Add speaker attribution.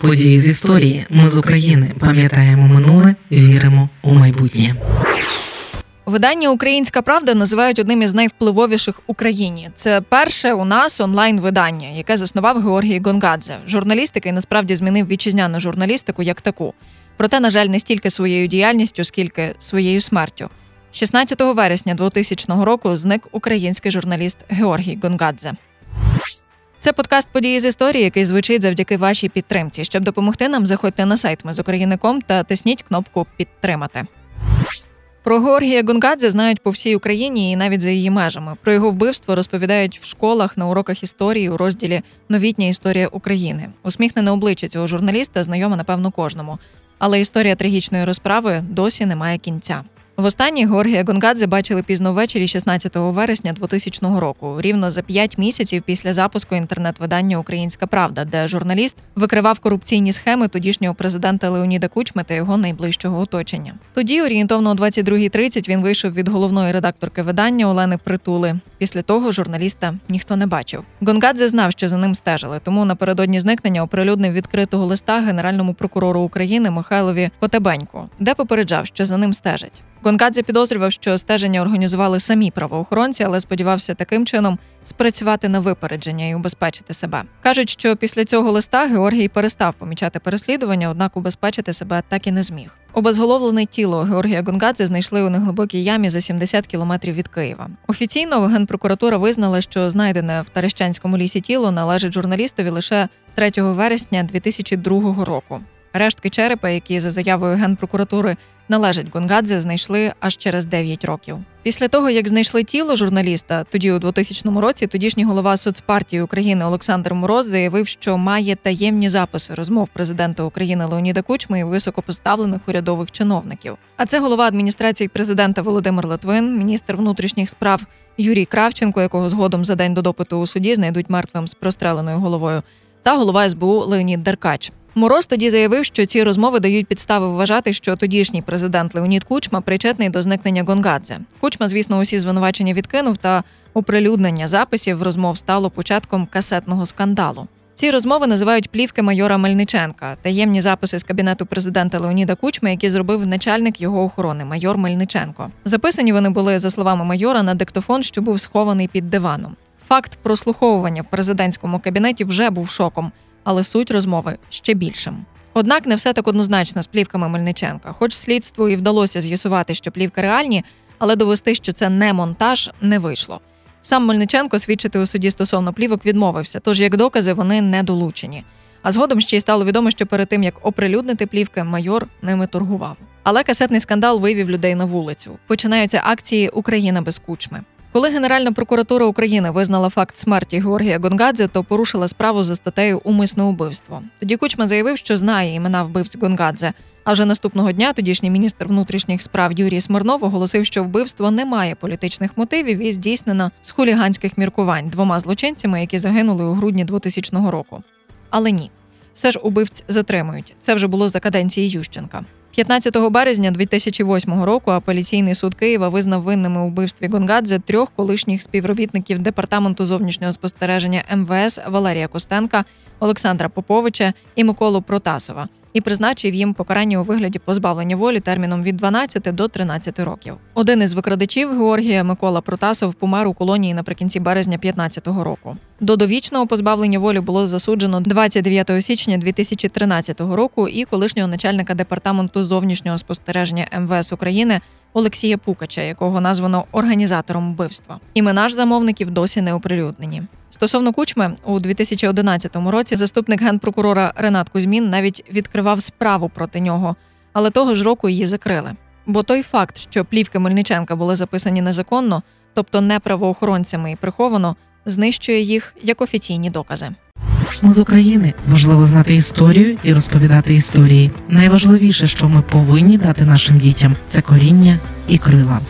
Speaker 1: Події з історії. Ми з України пам'ятаємо минуле, віримо у майбутнє.
Speaker 2: Видання Українська Правда називають одним із найвпливовіших в Україні. Це перше у нас онлайн-видання, яке заснував Георгій Гонгадзе, журналіст, який насправді змінив вітчизняну журналістику як таку. Проте, на жаль, не стільки своєю діяльністю, скільки своєю смертю. 16 вересня 2000 року зник український журналіст Георгій Гонгадзе. Це подкаст події з історії, який звучить завдяки вашій підтримці. Щоб допомогти нам, заходьте на сайт ми з України.ком та тисніть кнопку Підтримати. Про Георгія Гонгадзе знають по всій Україні і навіть за її межами. Про його вбивство розповідають в школах на уроках історії у розділі Новітня історія України. Усміхнене обличчя цього журналіста знайоме, напевно, кожному. Але історія трагічної розправи досі не має кінця. Востаннє Георгія Гонгадзе бачили пізно ввечері 16 вересня 2000 року, рівно за п'ять місяців після запуску інтернет-видання Українська Правда, де журналіст викривав корупційні схеми тодішнього президента Леоніда Кучми та його найближчого оточення. Тоді, орієнтовно о 22.30 він вийшов від головної редакторки видання Олени Притули. Після того журналіста ніхто не бачив. Гонгадзе знав, що за ним стежили, тому напередодні зникнення оприлюднив відкритого листа генеральному прокурору України Михайлові Потебенько, де попереджав, що за ним стежать. Гонгадзе підозрював, що стеження організували самі правоохоронці, але сподівався таким чином спрацювати на випередження і убезпечити себе. кажуть, що після цього листа Георгій перестав помічати переслідування, однак убезпечити себе так і не зміг. Обезголовлене тіло Георгія Гонгадзе знайшли у неглибокій ямі за 70 кілометрів від Києва. Офіційно генпрокуратура визнала, що знайдене в Тарещанському лісі тіло належить журналістові лише 3 вересня 2002 року. Рештки черепа, які за заявою генпрокуратури належать Гонгадзе, знайшли аж через 9 років. Після того, як знайшли тіло журналіста, тоді у 2000 році тодішній голова соцпартії України Олександр Мороз заявив, що має таємні записи розмов президента України Леоніда Кучми і високопоставлених урядових чиновників. А це голова адміністрації президента Володимир Литвин, міністр внутрішніх справ Юрій Кравченко, якого згодом за день до допиту у суді знайдуть мертвим з простреленою головою, та голова СБУ Леонід Деркач. Мороз тоді заявив, що ці розмови дають підстави вважати, що тодішній президент Леонід Кучма причетний до зникнення Гонгадзе. Кучма, звісно, усі звинувачення відкинув, та оприлюднення записів розмов стало початком касетного скандалу. Ці розмови називають плівки майора Мельниченка, таємні записи з кабінету президента Леоніда Кучми, які зробив начальник його охорони, майор Мельниченко. Записані вони були за словами майора на диктофон, що був схований під диваном. Факт прослуховування в президентському кабінеті вже був шоком але суть розмови ще більшим. Однак не все так однозначно з плівками Мельниченка. Хоч слідству і вдалося з'ясувати, що плівки реальні, але довести, що це не монтаж, не вийшло. Сам Мельниченко свідчити у суді стосовно плівок відмовився, тож як докази вони не долучені. А згодом ще й стало відомо, що перед тим як оприлюднити плівки, майор ними торгував. Але касетний скандал вивів людей на вулицю. Починаються акції Україна без кучми. Коли Генеральна прокуратура України визнала факт смерті Георгія Гонгадзе, то порушила справу за статтею Умисне убивство. Тоді Кучма заявив, що знає імена вбивць Гонгадзе. А вже наступного дня тодішній міністр внутрішніх справ Юрій Смирнов оголосив, що вбивство не має політичних мотивів і здійснено з хуліганських міркувань двома злочинцями, які загинули у грудні 2000 року. Але ні, все ж убивць затримують. Це вже було за каденції Ющенка. 15 березня 2008 року апеляційний суд Києва визнав винними у вбивстві Гонгадзе трьох колишніх співробітників департаменту зовнішнього спостереження МВС Валерія Костенка, Олександра Поповича і Миколу Протасова і призначив їм покарання у вигляді позбавлення волі терміном від 12 до 13 років. Один із викрадачів Георгія Микола Протасов помер у колонії наприкінці березня 2015 року. До довічного позбавлення волі було засуджено 29 січня 2013 року і колишнього начальника департаменту зовнішнього спостереження МВС України. Олексія Пукача, якого названо організатором вбивства. Імена ж замовників досі не оприлюднені. Стосовно кучми у 2011 році заступник генпрокурора Ренат Кузьмін навіть відкривав справу проти нього, але того ж року її закрили. Бо той факт, що плівки Мельниченка були записані незаконно, тобто не правоохоронцями і приховано, знищує їх як офіційні докази.
Speaker 1: З України важливо знати історію і розповідати історії. Найважливіше, що ми повинні дати нашим дітям, це коріння і крила.